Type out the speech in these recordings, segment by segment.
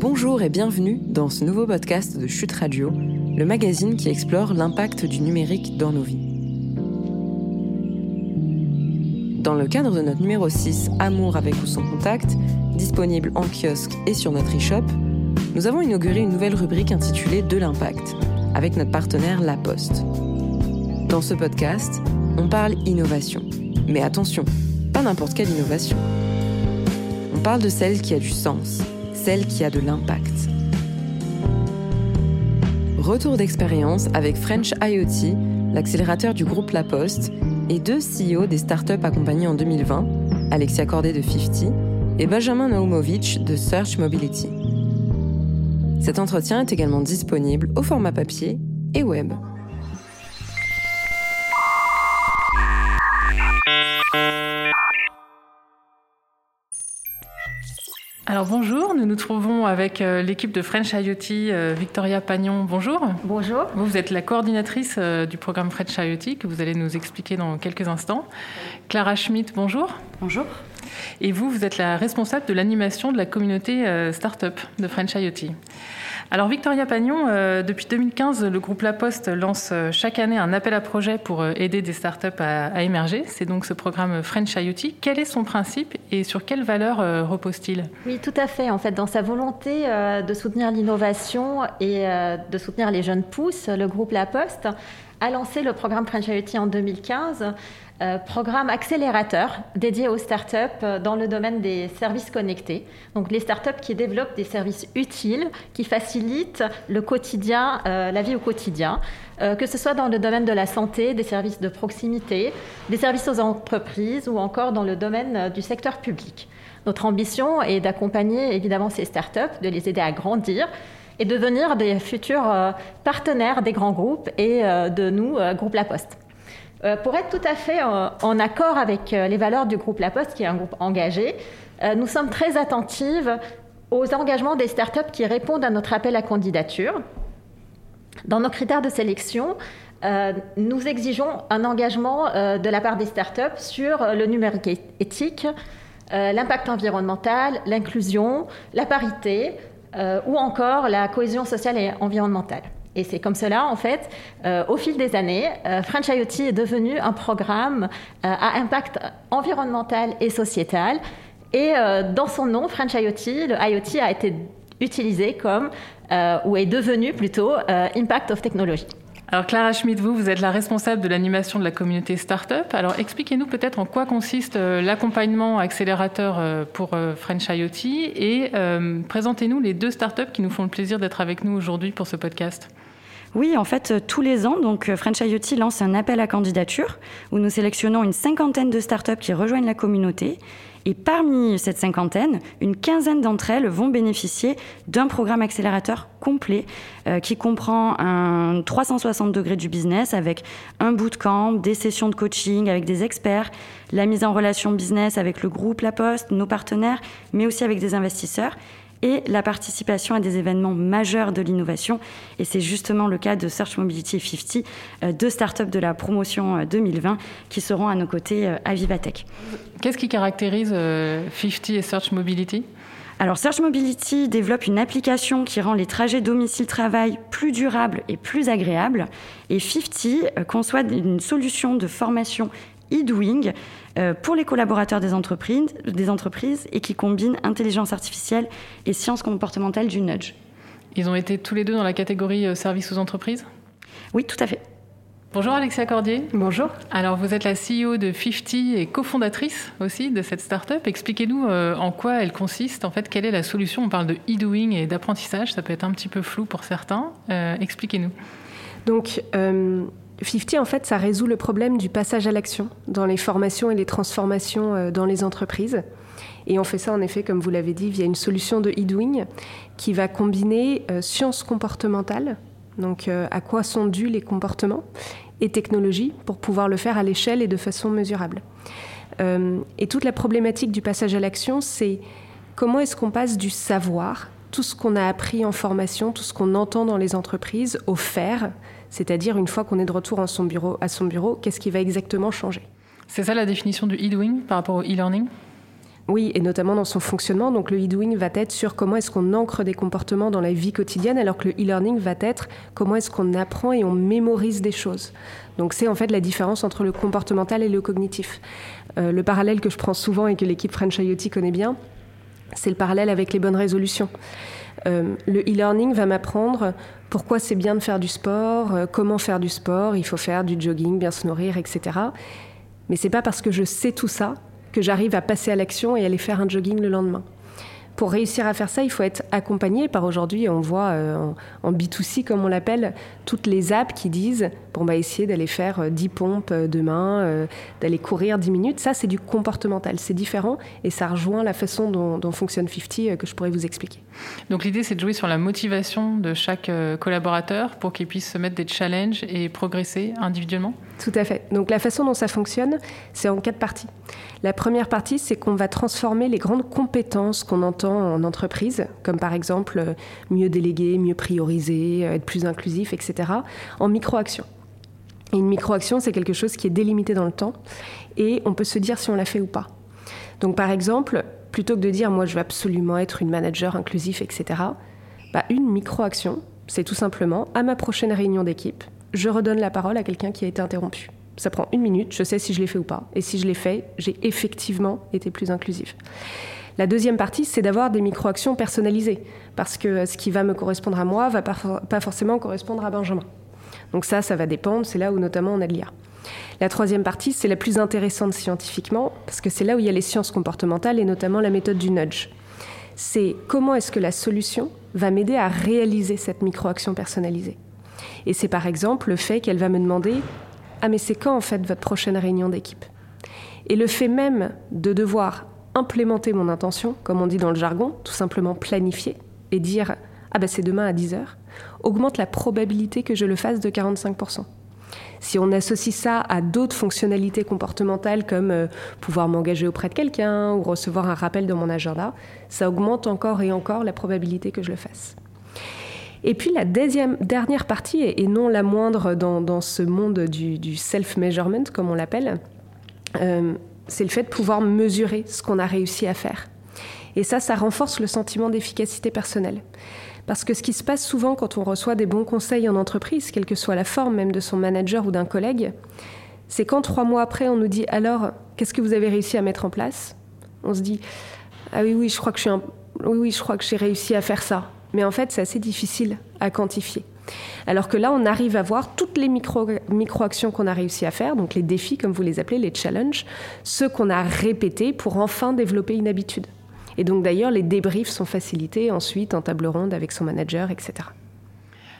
Bonjour et bienvenue dans ce nouveau podcast de Chute Radio, le magazine qui explore l'impact du numérique dans nos vies. Dans le cadre de notre numéro 6, Amour avec ou sans contact, disponible en kiosque et sur notre e-shop, nous avons inauguré une nouvelle rubrique intitulée De l'impact, avec notre partenaire La Poste. Dans ce podcast, on parle innovation. Mais attention, pas n'importe quelle innovation. On parle de celle qui a du sens, celle qui a de l'impact. Retour d'expérience avec French IoT, l'accélérateur du groupe La Poste, et deux CEO des startups accompagnés en 2020, Alexia Cordet de 50 et Benjamin Naumovic de Search Mobility. Cet entretien est également disponible au format papier et web. Alors bonjour, nous nous trouvons avec euh, l'équipe de French IoT, euh, Victoria Pagnon. Bonjour. Bonjour. Vous, vous êtes la coordinatrice euh, du programme French IoT que vous allez nous expliquer dans quelques instants. Clara Schmidt, bonjour. Bonjour. Et vous, vous êtes la responsable de l'animation de la communauté Startup de French IoT. Alors Victoria Pagnon, euh, depuis 2015, le groupe La Poste lance euh, chaque année un appel à projet pour euh, aider des startups à, à émerger. C'est donc ce programme French IoT. Quel est son principe et sur quelles valeurs repose-t-il? Oui, tout à fait. En fait, dans sa volonté de soutenir l'innovation et de soutenir les jeunes pousses, le groupe La Poste a lancé le programme French IoT en 2015 euh, programme accélérateur dédié aux startups euh, dans le domaine des services connectés. Donc les startups qui développent des services utiles, qui facilitent le quotidien, euh, la vie au quotidien, que ce soit dans le domaine de la santé, des services de proximité, des services aux entreprises ou encore dans le domaine du secteur public. Notre ambition est d'accompagner évidemment ces startups, de les aider à grandir et devenir des futurs partenaires des grands groupes et de nous, Groupe La Poste. Euh, pour être tout à fait en, accord avec euh, les valeurs du groupe La Poste, qui est un groupe engagé, euh, nous sommes très attentives aux engagements des startups qui répondent à notre appel à candidature. Dans nos critères de sélection, nous exigeons un engagement de la part des startups sur le numérique éthique, l'impact environnemental, l'inclusion, la parité ou encore la cohésion sociale et environnementale. Et c'est comme cela, en fait, euh, au fil des années, euh, French IoT est devenu un programme euh, à impact environnemental et sociétal. Et dans son nom, French IoT, le IoT a été utilisé comme, ou est devenu plutôt, Impact of Technology. Alors Clara Schmidt, vous, vous êtes la responsable de l'animation de la communauté Startup. Alors expliquez-nous peut-être en quoi consiste l'accompagnement accélérateur pour French IoT et présentez-nous les deux startups qui nous font le plaisir d'être avec nous aujourd'hui pour ce podcast. Oui, en fait, euh, tous les ans, donc euh, French IoT lance un appel à candidature où nous sélectionnons une cinquantaine de startups qui rejoignent la communauté. Et parmi cette cinquantaine, une quinzaine d'entre elles vont bénéficier d'un programme accélérateur complet euh, qui comprend un 360 degrés du business avec un bootcamp, des sessions de coaching avec des experts, la mise en relation business avec le groupe La Poste, nos partenaires, mais aussi avec des investisseurs et la participation à des événements majeurs de l'innovation. Et c'est justement le cas de Search Mobility 50, euh, deux startups de la promotion 2020 euh, qui seront à nos côtés euh, à Vivatech. Qu'est-ce qui caractérise 50 et Search Mobility? Alors Search Mobility développe une application qui rend les trajets domicile-travail plus durables et plus agréables. Et 50 conçoit une solution de formation e-doing euh, pour les collaborateurs des entreprises, des entreprises et qui combine intelligence artificielle et sciences comportementales du nudge. Ils ont été tous les deux dans la catégorie euh, services aux entreprises? Oui, tout à fait. Bonjour Alexia Cordier. Bonjour. Alors vous êtes la CEO de 50 et cofondatrice aussi de cette start-up. Expliquez-nous euh, en quoi elle consiste. En fait, quelle est la solution? On parle de e-doing et d'apprentissage. Ça peut être un petit peu flou pour certains. Expliquez-nous. Donc, 50, en fait, ça résout le problème du passage à l'action dans les formations et les transformations euh, dans les entreprises. Et on fait ça, en effet, comme vous l'avez dit, via une solution de e qui va combiner euh, sciences comportementales, donc euh, à quoi sont dus les comportements, et technologie pour pouvoir le faire à l'échelle et de façon mesurable. et toute la problématique du passage à l'action, c'est comment est-ce qu'on passe du savoir, tout ce qu'on a appris en formation, tout ce qu'on entend dans les entreprises, au faire, c'est-à-dire, une fois qu'on est de retour à son bureau, à son bureau qu'est-ce qui va exactement changer? C'est ça la définition du e-doing par rapport au e-learning? Oui, et notamment dans son fonctionnement. Donc le e-doing va être sur comment est-ce qu'on ancre des comportements dans la vie quotidienne, alors que le e-learning va être comment est-ce qu'on apprend et on mémorise des choses. Donc c'est en fait la différence entre le comportemental et le cognitif. Euh, le parallèle que je prends souvent et que l'équipe French IoT connaît bien, c'est le parallèle avec les bonnes résolutions. Euh, le e-learning va m'apprendre pourquoi c'est bien de faire du sport, euh, comment faire du sport, il faut faire du jogging, bien se nourrir, etc. Mais c'est pas parce que je sais tout ça que j'arrive à passer à l'action et aller faire un jogging le lendemain. Pour réussir à faire ça, il faut être accompagné par aujourd'hui, on voit euh, en, B2C comme on l'appelle, toutes les apps qui disent bon bah essayer d'aller faire 10 euh, pompes euh, demain, d'aller courir 10 minutes, ça c'est du comportemental, c'est différent et ça rejoint la façon dont, dont fonctionne 50 que je pourrais vous expliquer. Donc l'idée c'est de jouer sur la motivation de chaque collaborateur pour qu'il puisse se mettre des challenges et progresser individuellement Tout à fait. Donc la façon dont ça fonctionne, c'est en quatre parties. La première partie, c'est qu'on va transformer les grandes compétences qu'on entend en entreprise, comme par exemple euh, mieux déléguer, mieux prioriser, euh, être plus inclusif, etc., en micro-actions. Et une micro-action, c'est quelque chose qui est délimité dans le temps et on peut se dire si on l'a fait ou pas. Donc par exemple, plutôt que de dire moi je veux absolument être une manager inclusif, etc., bah, une micro-action, c'est tout simplement à ma prochaine réunion d'équipe, je redonne la parole à quelqu'un qui a été interrompu. Ça prend une minute, je sais si je l'ai fait ou pas. Et si je l'ai fait, j'ai effectivement été plus inclusif. La deuxième partie, c'est d'avoir des micro-actions personnalisées, parce que ce qui va me correspondre à moi va pas forcément correspondre à Benjamin. Donc ça, ça va dépendre, c'est là où notamment on a de l'IA. La troisième partie, c'est la plus intéressante scientifiquement, parce que c'est là où il y a les sciences comportementales et notamment la méthode du nudge. C'est comment est-ce que la solution va m'aider à réaliser cette micro-action personnalisée. Et c'est par exemple le fait qu'elle va me demander ah mais c'est quand en fait votre prochaine réunion d'équipe? Et le fait même de devoir implémenter mon intention, comme on dit dans le jargon, tout simplement planifier et dire ah ben c'est demain à 10h, augmente la probabilité que je le fasse de 45%. Si on associe ça à d'autres fonctionnalités comportementales comme euh, pouvoir m'engager auprès de quelqu'un ou recevoir un rappel dans mon agenda, ça augmente encore et encore la probabilité que je le fasse. Et puis la dernière partie, et non la moindre dans, ce monde du, self-measurement, comme on l'appelle, euh, c'est le fait de pouvoir mesurer ce qu'on a réussi à faire. Et ça, ça renforce le sentiment d'efficacité personnelle. Parce que ce qui se passe souvent quand on reçoit des bons conseils en entreprise, quelle que soit la forme même de son manager ou d'un collègue, c'est quand trois mois après on nous dit alors qu'est-ce que vous avez réussi à mettre en place? On se dit ah oui oui je crois que je oui oui je crois que j'ai réussi à faire ça mais en fait, c'est assez difficile à quantifier. Alors que là, on arrive à voir toutes les micro-actions qu'on a réussi à faire, donc les défis, comme vous les appelez, les challenges, ceux qu'on a répétés pour enfin développer une habitude. Et donc d'ailleurs, les débriefs sont facilités ensuite en table ronde avec son manager, etc.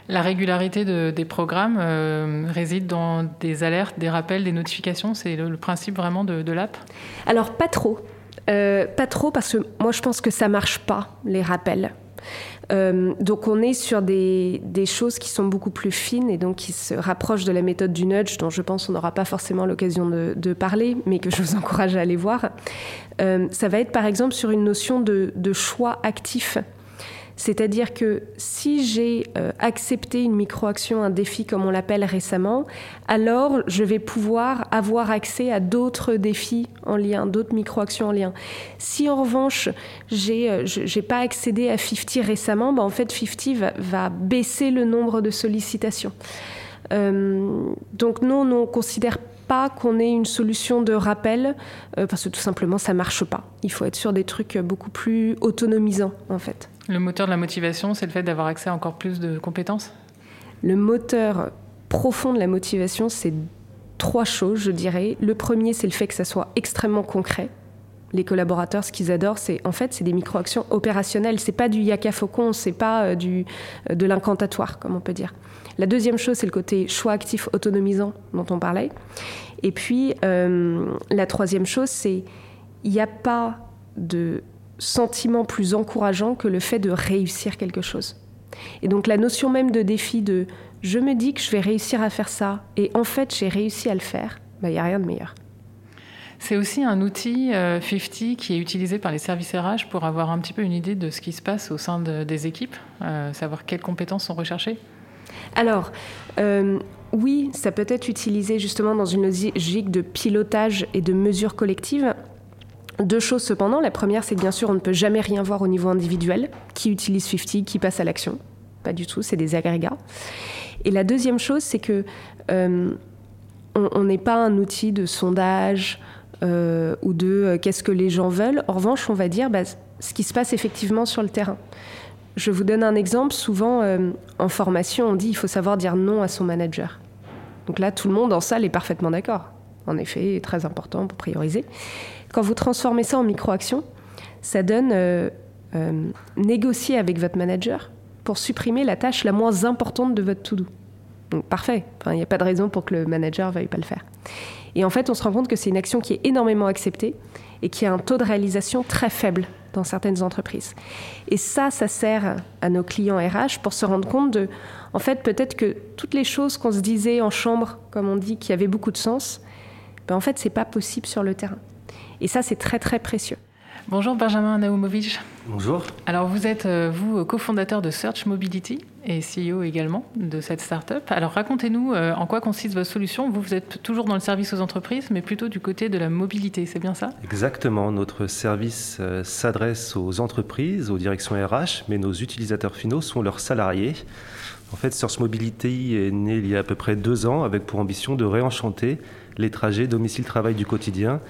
La régularité des programmes euh, réside dans des alertes, des rappels, des notifications? C'est le, principe vraiment de, l'app? Alors pas trop. Euh, pas trop parce que moi je pense que ça marche pas, les rappels. Euh, donc on est sur des, choses qui sont beaucoup plus fines et donc qui se rapprochent de la méthode du nudge dont je pense on n'aura pas forcément l'occasion de, parler, mais que je vous encourage à aller voir. Euh, ça va être par exemple sur une notion de choix actif. C'est-à-dire que si j'ai euh, accepté une micro-action, un défi comme on l'appelle récemment, alors je vais pouvoir avoir accès à d'autres défis en lien, d'autres micro-actions en lien. Si en revanche, j'ai n'ai euh, pas accédé à 50 récemment, bah, en fait 50 va, baisser le nombre de sollicitations. Euh, donc non, on ne considère pas qu'on ait une solution de rappel parce que tout simplement ça marche pas. Il faut être sur des trucs beaucoup plus autonomisants en fait. Le moteur de la motivation, c'est le fait d'avoir accès à encore plus de compétences? Le moteur profond de la motivation, c'est trois choses, je dirais. Le premier, c'est le fait que ça soit extrêmement concret. Les collaborateurs, ce qu'ils adorent, c'est en fait, c'est des micro-actions opérationnelles. C'est pas du yaka faucon, c'est pas euh, du, euh, de l'incantatoire, comme on peut dire. La deuxième chose, c'est le côté choix actif autonomisant dont on parlait. Et puis, euh, la troisième chose, c'est il n'y a pas de sentiment plus encourageant que le fait de réussir quelque chose. Et donc la notion même de défi de je me dis que je vais réussir à faire ça et en fait j'ai réussi à le faire, bah, il n'y a rien de meilleur. C'est aussi un outil 50 euh, qui est utilisé par les services RH pour avoir un petit peu une idée de ce qui se passe au sein des équipes, euh, savoir quelles compétences sont recherchées. Alors, euh, oui, ça peut être utilisé justement dans une logique de pilotage et de mesure collective. Deux choses cependant. La première, c'est que bien sûr, on ne peut jamais rien voir au niveau individuel. Qui utilise 50, qui passe à l'action? Pas du tout, c'est des agrégats. Et la deuxième chose, c'est que euh, on n'est pas un outil de sondage euh, ou de euh, qu'est-ce que les gens veulent. En revanche, on va dire bah, ce qui se passe effectivement sur le terrain. Je vous donne un exemple. Souvent, en formation, on dit il faut savoir dire non à son manager. Donc là, tout le monde en salle est parfaitement d'accord. En effet, très important pour prioriser. Quand vous transformez ça en micro-action, ça donne euh, euh, négocier avec votre manager pour supprimer la tâche la moins importante de votre to-do. Donc parfait, il n'y a pas de raison pour que le manager ne veuille pas le faire. Et en fait, on se rend compte que c'est une action qui est énormément acceptée et qui a un taux de réalisation très faible dans certaines entreprises. Et ça, ça sert à nos clients RH pour se rendre compte de, en fait, peut-être que toutes les choses qu'on se disait en chambre, comme on dit, qui avaient beaucoup de sens, ben en fait, c'est pas possible sur le terrain. Et ça, c'est très, très précieux. Bonjour Benjamin Naumovic. Bonjour. Alors vous êtes, euh, vous, cofondateur de Search Mobility et CEO également de cette start-up. Alors racontez-nous euh, en quoi consiste votre solution. Vous, vous êtes toujours dans le service aux entreprises, mais plutôt du côté de la mobilité, c'est bien ça? Exactement. Notre service euh, s'adresse aux entreprises, aux directions RH, mais nos utilisateurs finaux sont leurs salariés. En fait, Search Mobility est né il y a à peu près deux ans avec pour ambition de réenchanter les trajets domicile-travail du quotidien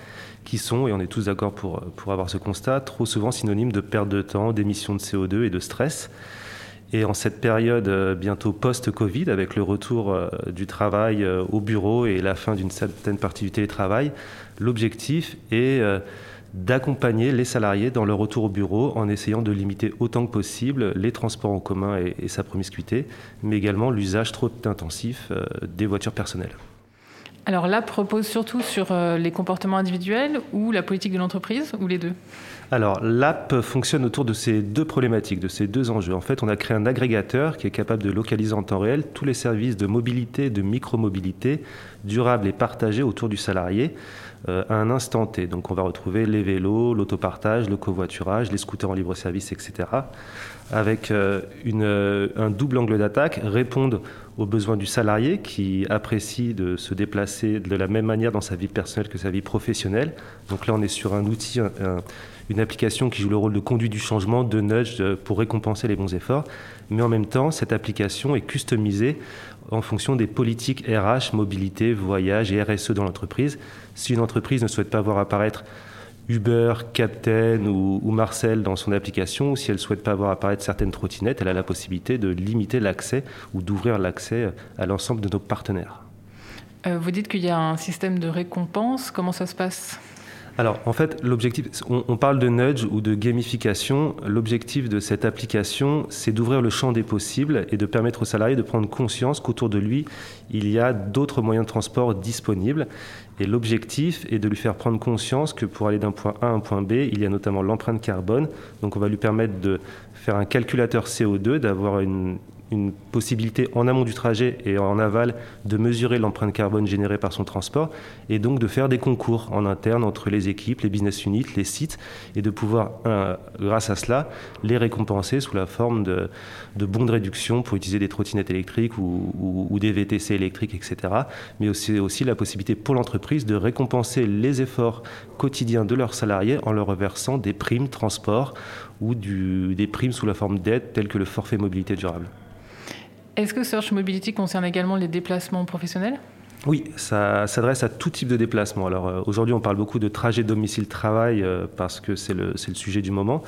qui sont, et on est tous d'accord pour, pour avoir ce constat, trop souvent synonymes de perte de temps, d'émissions de CO2 et de stress. Et en cette période euh, bientôt post-Covid, avec le retour euh, du travail euh, au bureau et la fin d'une certaine partie du télétravail, l'objectif est d'accompagner les salariés dans leur retour au bureau en essayant de limiter autant que possible les transports en commun et, et sa promiscuité, mais également l'usage trop intensif des voitures personnelles. Alors là, propose surtout sur euh, les comportements individuels ou la politique de l'entreprise, ou les deux? Alors, l'app fonctionne autour de ces deux problématiques, de ces deux enjeux. En fait, on a créé un agrégateur qui est capable de localiser en temps réel tous les services de mobilité, de micromobilité, durables et partagés autour du salarié euh, à un instant T. Donc, on va retrouver les vélos, l'autopartage, le covoiturage, les scooters en libre-service, etc. Avec euh, une, un double angle d'attaque, répondre aux besoins du salarié qui apprécie de se déplacer de la même manière dans sa vie personnelle que sa vie professionnelle. Donc là, on est sur un outil, une application qui joue le rôle de conduite du changement, de nudge euh, pour récompenser les bons efforts. Mais en même temps, cette application est customisée en fonction des politiques RH, mobilité, voyage et RSE dans l'entreprise. Si une entreprise ne souhaite pas voir apparaître Uber, Captain ou, Marcel dans son application, ou si elle ne souhaite pas voir apparaître certaines trottinettes, elle a la possibilité de limiter l'accès ou d'ouvrir l'accès à l'ensemble de nos partenaires. Euh, vous dites qu'il y a un système de récompense. Comment ça se passe? Alors, en fait, l'objectif, on, parle de nudge ou de gamification. L'objectif de cette application, c'est d'ouvrir le champ des possibles et de permettre aux salariés de prendre conscience qu'autour de lui, il y a d'autres moyens de transport disponibles. Et l'objectif est de lui faire prendre conscience que pour aller d'un point A à un point B, il y a notamment l'empreinte carbone. Donc, on va lui permettre de faire un calculateur CO2, d'avoir une, une possibilité en amont du trajet et en aval de mesurer l'empreinte carbone générée par son transport et donc de faire des concours en interne entre les équipes, les business units, les sites et de pouvoir, grâce à cela, les récompenser sous la forme de, bons de réduction pour utiliser des trottinettes électriques ou, des VTC électriques, etc. Mais aussi, la possibilité pour l'entreprise de récompenser les efforts quotidiens de leurs salariés en leur reversant des primes transport ou des primes sous la forme d'aide telles que le forfait mobilité durable. Est-ce que Search Mobility concerne également les déplacements professionnels? Oui, ça s'adresse à tout type de déplacement. Alors euh, aujourd'hui, on parle beaucoup de trajet domicile-travail euh, parce que c'est le, le, sujet du moment.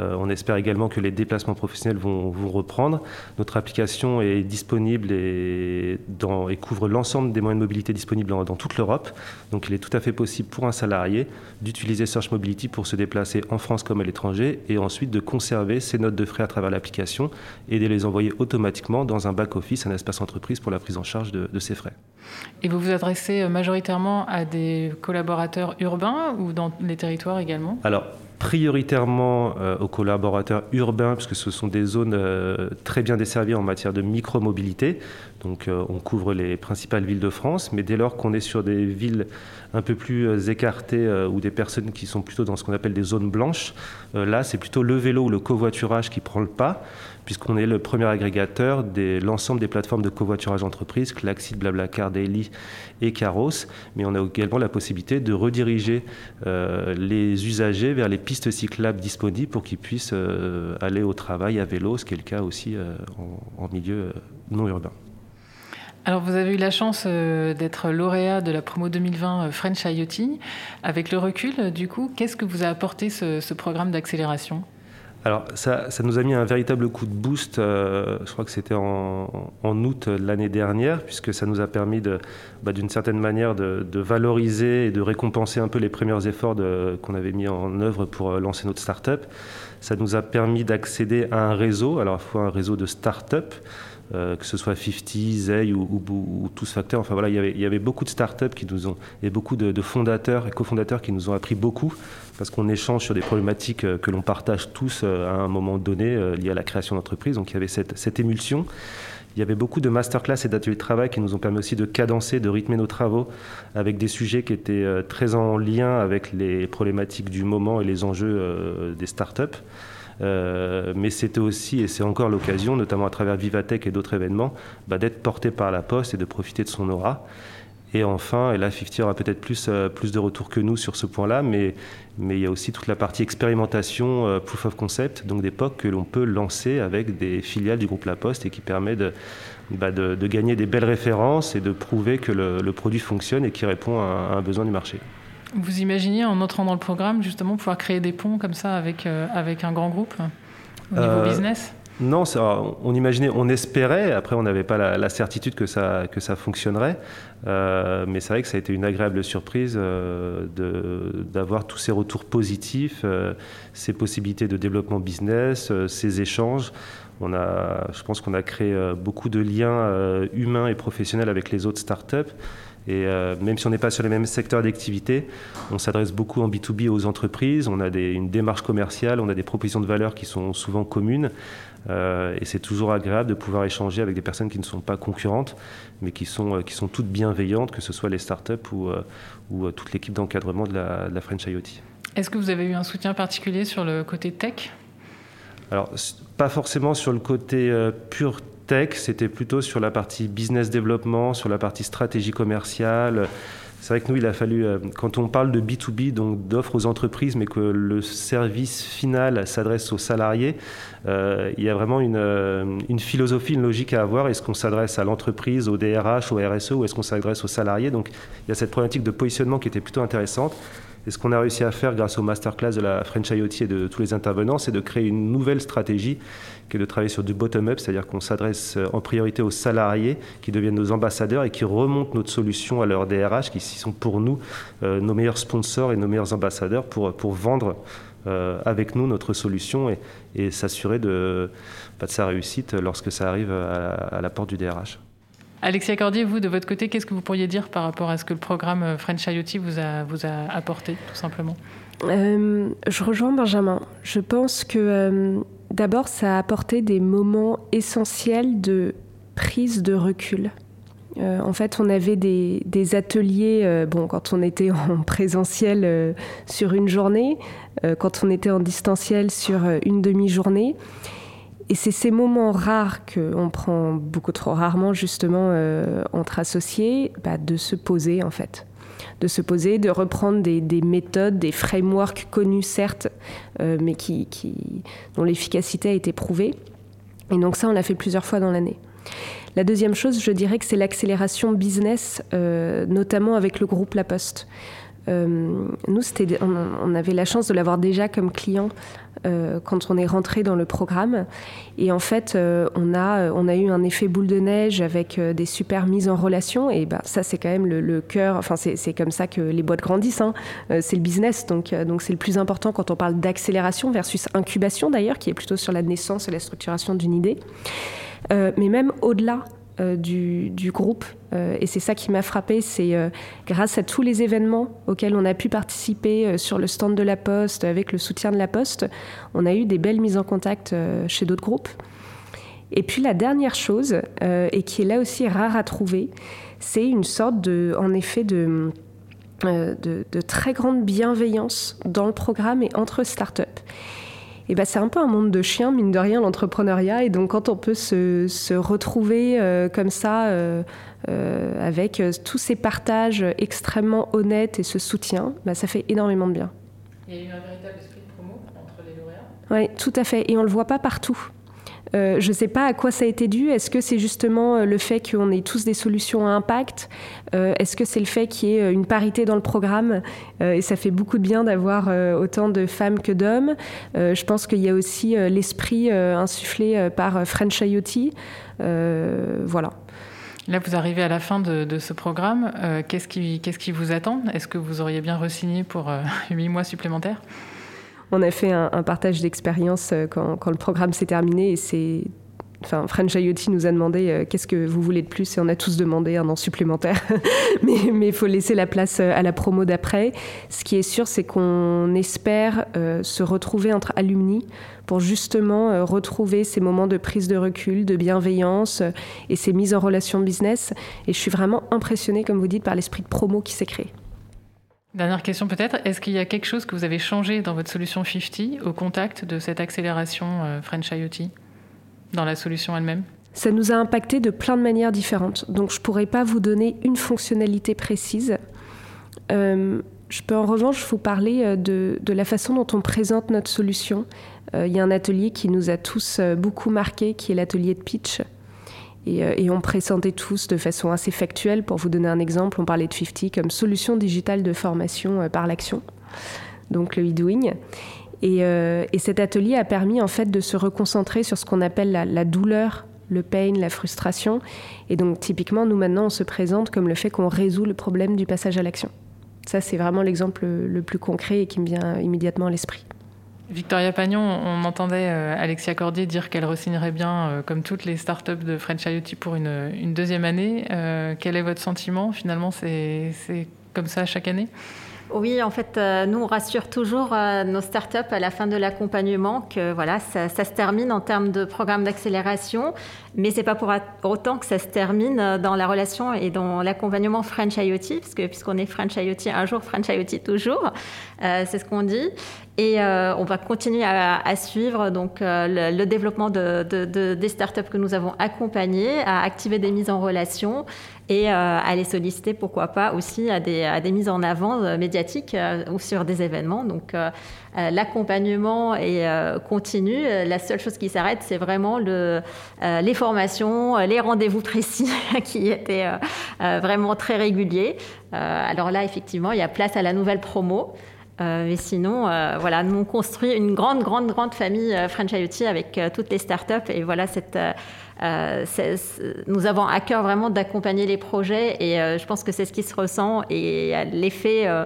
Euh, on espère également que les déplacements professionnels vont, vont reprendre. Notre application est disponible et, dans, et couvre l'ensemble des moyens de mobilité disponibles dans, toute l'Europe. Donc il est tout à fait possible pour un salarié d'utiliser Search Mobility pour se déplacer en France comme à l'étranger et ensuite de conserver ses notes de frais à travers l'application et de les envoyer automatiquement dans un back-office, un espace entreprise pour la prise en charge de, de ces frais. Et vous vous adressez euh, majoritairement à des collaborateurs urbains ou dans les territoires également? Alors, prioritairement euh, aux collaborateurs urbains, puisque ce sont des zones euh, très bien desservies en matière de micromobilité. Donc on couvre les principales villes de France, mais dès lors qu'on est sur des villes un peu plus écartées ou des personnes qui sont plutôt dans ce qu'on appelle des zones blanches, là c'est plutôt le vélo ou le covoiturage qui prend le pas puisqu'on est le premier agrégateur de l'ensemble des plateformes de covoiturage entreprise, Klaxit, Blablacar, Daily et Caros. Mais on a également la possibilité de rediriger euh, les usagers vers les pistes cyclables disponibles pour qu'ils puissent euh, aller au travail à vélo, ce qui est le cas aussi euh, en, milieu non urbain. Alors, vous avez eu la chance d'être lauréat de la promo 2020 French IoT. Avec le recul, du coup, qu'est-ce que vous a apporté ce programme d'accélération? Alors ça, nous a mis un véritable coup de boost, euh, je crois que c'était en, août de l'année dernière, puisque ça nous a permis bah, d'une certaine manière de, valoriser et de récompenser un peu les premiers efforts qu'on avait mis en œuvre pour euh, lancer notre start-up. Ça nous a permis d'accéder à un réseau, alors à la fois un réseau de start-up, euh, que ce soit 50, Zay ou, ou, Tous Facteurs. Enfin voilà, il y, avait, il y avait beaucoup de startups qui nous ont, et beaucoup de, fondateurs et cofondateurs qui nous ont appris beaucoup parce qu'on échange sur des problématiques euh, que l'on partage tous euh, à un moment donné liées à la création d'entreprise. Donc il y avait cette, cette émulsion. Il y avait beaucoup de masterclass et d'ateliers de travail qui nous ont permis aussi de cadencer, de rythmer nos travaux avec des sujets qui étaient très en lien avec les problématiques du moment et les enjeux des startups. Euh, mais c'était aussi, et c'est encore l'occasion, notamment à travers Vivatech et d'autres événements, bah, d'être porté par la poste et de profiter de son aura. Et enfin, et là, 50 aura peut-être plus, euh, plus de retours que nous sur ce point-là, mais, mais il y a aussi toute la partie expérimentation, euh, proof of concept, donc d'époque que l'on peut lancer avec des filiales du groupe La Poste et qui permet de, bah, de, gagner des belles références et de prouver que le, produit fonctionne et qui répond à un besoin du marché. Vous imaginez, en entrant dans le programme, justement, pouvoir créer des ponts comme ça avec, euh, avec un grand groupe au niveau euh, business? non, on imaginait, on espérait, après on n'avait pas la, certitude que ça, que ça fonctionnerait, euh, mais c'est vrai que ça a été une agréable surprise d'avoir tous ces retours positifs, ces possibilités de développement business, ces échanges. On a, je pense qu'on a créé beaucoup de liens humains et professionnels avec les autres startups. Et euh, même si on n'est pas sur les mêmes secteurs d'activité, on s'adresse beaucoup en B2B aux entreprises, on a une démarche commerciale, on a des propositions de valeur qui sont souvent communes. Euh, et c'est toujours agréable de pouvoir échanger avec des personnes qui ne sont pas concurrentes, mais qui sont, euh, qui sont toutes bienveillantes, que ce soit les startups ou, ou toute l'équipe d'encadrement de la, de la French IoT. Est-ce que vous avez eu un soutien particulier sur le côté tech? Alors, pas forcément sur le côté pur tech, c'était plutôt sur la partie business développement, sur la partie stratégie commerciale. C'est vrai que nous, il a fallu, euh, quand on parle de B2B, donc d'offres aux entreprises, mais que le service final s'adresse aux salariés, euh, il y a vraiment euh, une, philosophie, une logique à avoir. Est-ce qu'on s'adresse à l'entreprise, au DRH, au RSE, ou est-ce qu'on s'adresse aux salariés? Donc il y a cette problématique de positionnement qui était plutôt intéressante. Et ce qu'on a réussi à faire grâce au masterclass de la French IoT et de tous les intervenants, c'est de créer une nouvelle stratégie qui est de travailler sur du bottom-up, c'est-à-dire qu'on s'adresse euh, en priorité aux salariés qui deviennent nos ambassadeurs et qui remontent notre solution à leur DRH, qui sont pour nous euh, nos meilleurs sponsors et nos meilleurs ambassadeurs pour, vendre euh, avec nous notre solution et, s'assurer de, bah, de, sa réussite lorsque ça arrive à la porte du DRH. Alexia Cordier, vous, de votre côté, qu'est-ce que vous pourriez dire par rapport à ce que le programme euh, French IoT vous a, apporté, tout simplement? Euh, Je rejoins Benjamin. Je pense que euh, d'abord, ça a apporté des moments essentiels de prise de recul. en fait, on avait des, des ateliers, bon, quand on était en présentiel sur une journée, quand on était en distanciel sur une demi-journée. Et c'est ces moments rares qu'on prend beaucoup trop rarement justement euh, entre associés, bah, de se poser en fait. De se poser, de reprendre des, méthodes, des frameworks connus certes, euh, mais qui, dont l'efficacité a été prouvée. Et donc ça, on l'a fait plusieurs fois dans l'année. La deuxième chose, je dirais que c'est l'accélération business, euh, notamment avec le groupe La Poste. Nous, on, avait la chance de l'avoir déjà comme client euh, quand on est rentré dans le programme. Et en fait, euh, on, a, euh, eu un effet boule de neige avec des super mises en relation. Et bah, ça, c'est quand même le, cœur. Enfin, c'est comme ça que les boîtes grandissent. Hein. c'est le business. Donc c'est le plus important quand on parle d'accélération versus incubation, d'ailleurs, qui est plutôt sur la naissance et la structuration d'une idée. mais même au-delà euh, du, groupe. Euh, et c'est ça qui m'a frappé, c'est euh, grâce à tous les événements auxquels on a pu participer sur le stand de la Poste, avec le soutien de la Poste, on a eu des belles mises en contact chez d'autres groupes. Et puis la dernière chose, et qui est là aussi rare à trouver, c'est une sorte de, en effet, de, de, très grande bienveillance dans le programme et entre startups. Et ben, c'est un peu un monde de chiens, mine de rien, l'entrepreneuriat. Et donc, quand on peut se, se retrouver comme ça, euh, avec euh, tous ces partages extrêmement honnêtes et ce soutien, bah, ça fait énormément de bien. Il y a eu un véritable esprit de promo entre les lauréats? Oui, tout à fait. Et on ne le voit pas partout. Euh, je ne sais pas à quoi ça a été dû. Est-ce que c'est justement le fait qu'on ait tous des solutions à impact Est-ce que c'est le fait qu'il y ait une parité dans le programme Et ça fait beaucoup de bien d'avoir autant de femmes que d'hommes. je pense qu'il y a aussi l'esprit insufflé par French IoT. voilà. Là, vous arrivez à la fin de, ce programme. Euh, qu'est-ce, qui, qui vous attend? Est-ce que vous auriez bien re-signé pour euh, huit mois supplémentaires? On a fait un, partage d'expérience euh, quand, le programme s'est terminé et c'est Enfin, French IoT nous a demandé euh, qu'est-ce que vous voulez de plus et on a tous demandé un an supplémentaire. mais il faut laisser la place euh, à la promo d'après. Ce qui est sûr, c'est qu'on espère se retrouver entre alumni pour justement retrouver ces moments de prise de recul, de bienveillance et ces mises en relation business. Et je suis vraiment impressionnée, comme vous dites, par l'esprit de promo qui s'est créé. Dernière question peut-être, est-ce qu'il y a quelque chose que vous avez changé dans votre solution 50 au contact de cette accélération French IoT dans la solution elle-même? Ça nous a impacté de plein de manières différentes. Donc je ne pourrais pas vous donner une fonctionnalité précise. Euh, je peux en revanche vous parler euh, de, de, la façon dont on présente notre solution. Euh, il y a un atelier qui nous a tous beaucoup marqué, qui est l'atelier de pitch. Et, et, on présentait tous de façon assez factuelle. Pour vous donner un exemple, on parlait de 50 comme solution digitale de formation par l'action, donc le e-doing. Euh, et, cet atelier a permis en fait de se reconcentrer sur ce qu'on appelle la, douleur, le pain, la frustration. Et donc typiquement, nous maintenant, on se présente comme le fait qu'on résout le problème du passage à l'action. Ça, c'est vraiment l'exemple le plus concret et qui me vient immédiatement à l'esprit. Victoria Pagnon, on entendait euh, Alexia Cordier dire qu'elle resignerait bien, euh, comme toutes les startups de French IoT, pour une, une deuxième année. quel est votre sentiment Finalement, c'est comme ça chaque année? Oui, en fait, euh, nous, on rassure toujours euh, nos startups à la fin de l'accompagnement que voilà, ça, se termine en termes de programme d'accélération, mais c'est pas pour autant que ça se termine euh, dans la relation et dans l'accompagnement French IoT, puisqu'on est French IoT un jour, French IoT toujours, c'est ce qu'on dit. Et on va continuer à, suivre donc le, développement de, des startups que nous avons accompagnées, à activer des mises en relation et euh, à les solliciter, pourquoi pas, aussi à des, à des mises en avant euh, médiatiques euh, ou sur des événements. Donc l'accompagnement est continu. La seule chose qui s'arrête, c'est vraiment le, les formations, les rendez-vous précis qui étaient vraiment très réguliers. alors là, effectivement, il y a place à la nouvelle promo. Mais sinon, voilà, nous on construit une grande, grande, grande famille French IoT avec toutes les startups. Et voilà euh, nous avons à cœur vraiment d'accompagner les projets. Et euh, je pense que c'est ce qui se ressent. Et l'effet, euh,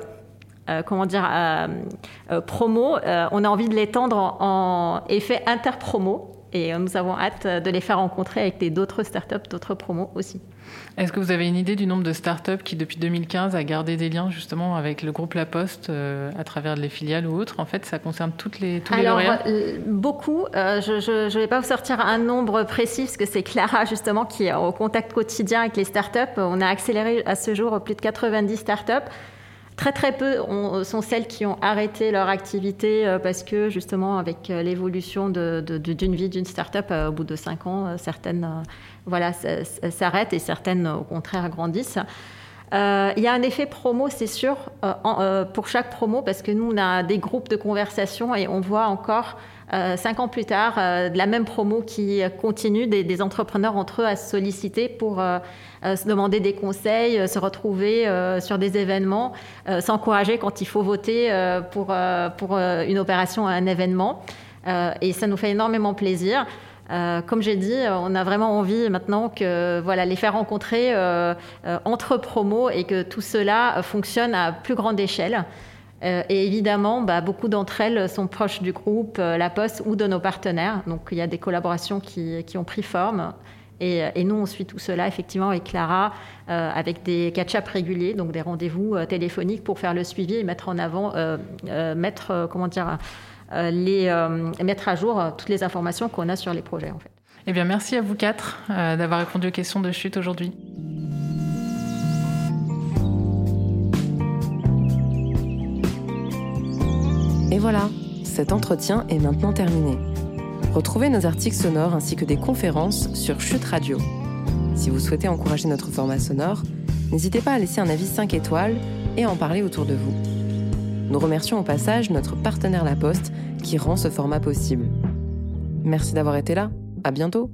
comment dire, promo, on a envie de l'étendre en, en effet interpromo et nous avons hâte de les faire rencontrer avec d'autres startups, d'autres promos aussi. Est-ce que vous avez une idée du nombre de startups qui, depuis 2015, a gardé des liens justement avec le groupe La Poste euh, à travers les filiales ou autres? En fait, ça concerne toutes les, tous Alors, les lauréats euh, Beaucoup. Euh, je ne vais pas vous sortir un nombre précis, parce que c'est Clara justement qui est au contact quotidien avec les startups. On a accéléré à ce jour plus de 90 startups. Très très peu sont celles qui ont arrêté leur activité parce que justement avec l'évolution d'une vie d'une start-up, au bout de cinq ans, certaines voilà, s'arrêtent et certaines, au contraire, grandissent. Euh, il y a un effet promo, c'est sûr, euh, euh, pour chaque promo, parce que nous, on a des groupes de conversation et on voit encore, cinq ans plus tard, de la même promo qui continue, des, entrepreneurs entre eux à se solliciter pour se demander des conseils, se retrouver sur des événements, s'encourager quand il faut voter pour, pour une opération, un événement. et ça nous fait énormément plaisir. Euh, comme j'ai dit, euh, on a vraiment envie maintenant que voilà les faire rencontrer euh, entre promos et que tout cela fonctionne à plus grande échelle. Et évidemment, bah, beaucoup d'entre elles sont proches du groupe La Poste ou de nos partenaires. Donc il y a des collaborations qui, ont pris forme. Et, nous, on suit tout cela effectivement avec Clara, avec des catch-up réguliers, donc des rendez-vous téléphoniques pour faire le suivi et mettre en avant, mettre, comment dire, euh, les, euh, mettre à jour euh, toutes les informations qu'on a sur les projets en fait. Eh bien, merci à vous quatre euh, d'avoir répondu aux questions de chute aujourd'hui. Et voilà, cet entretien est maintenant terminé. Retrouvez nos articles sonores ainsi que des conférences sur Chute Radio. Si vous souhaitez encourager notre format sonore, n'hésitez pas à laisser un avis 5 étoiles et en parler autour de vous. Nous remercions au passage notre partenaire La Poste qui rend ce format possible. Merci d'avoir été là. À bientôt.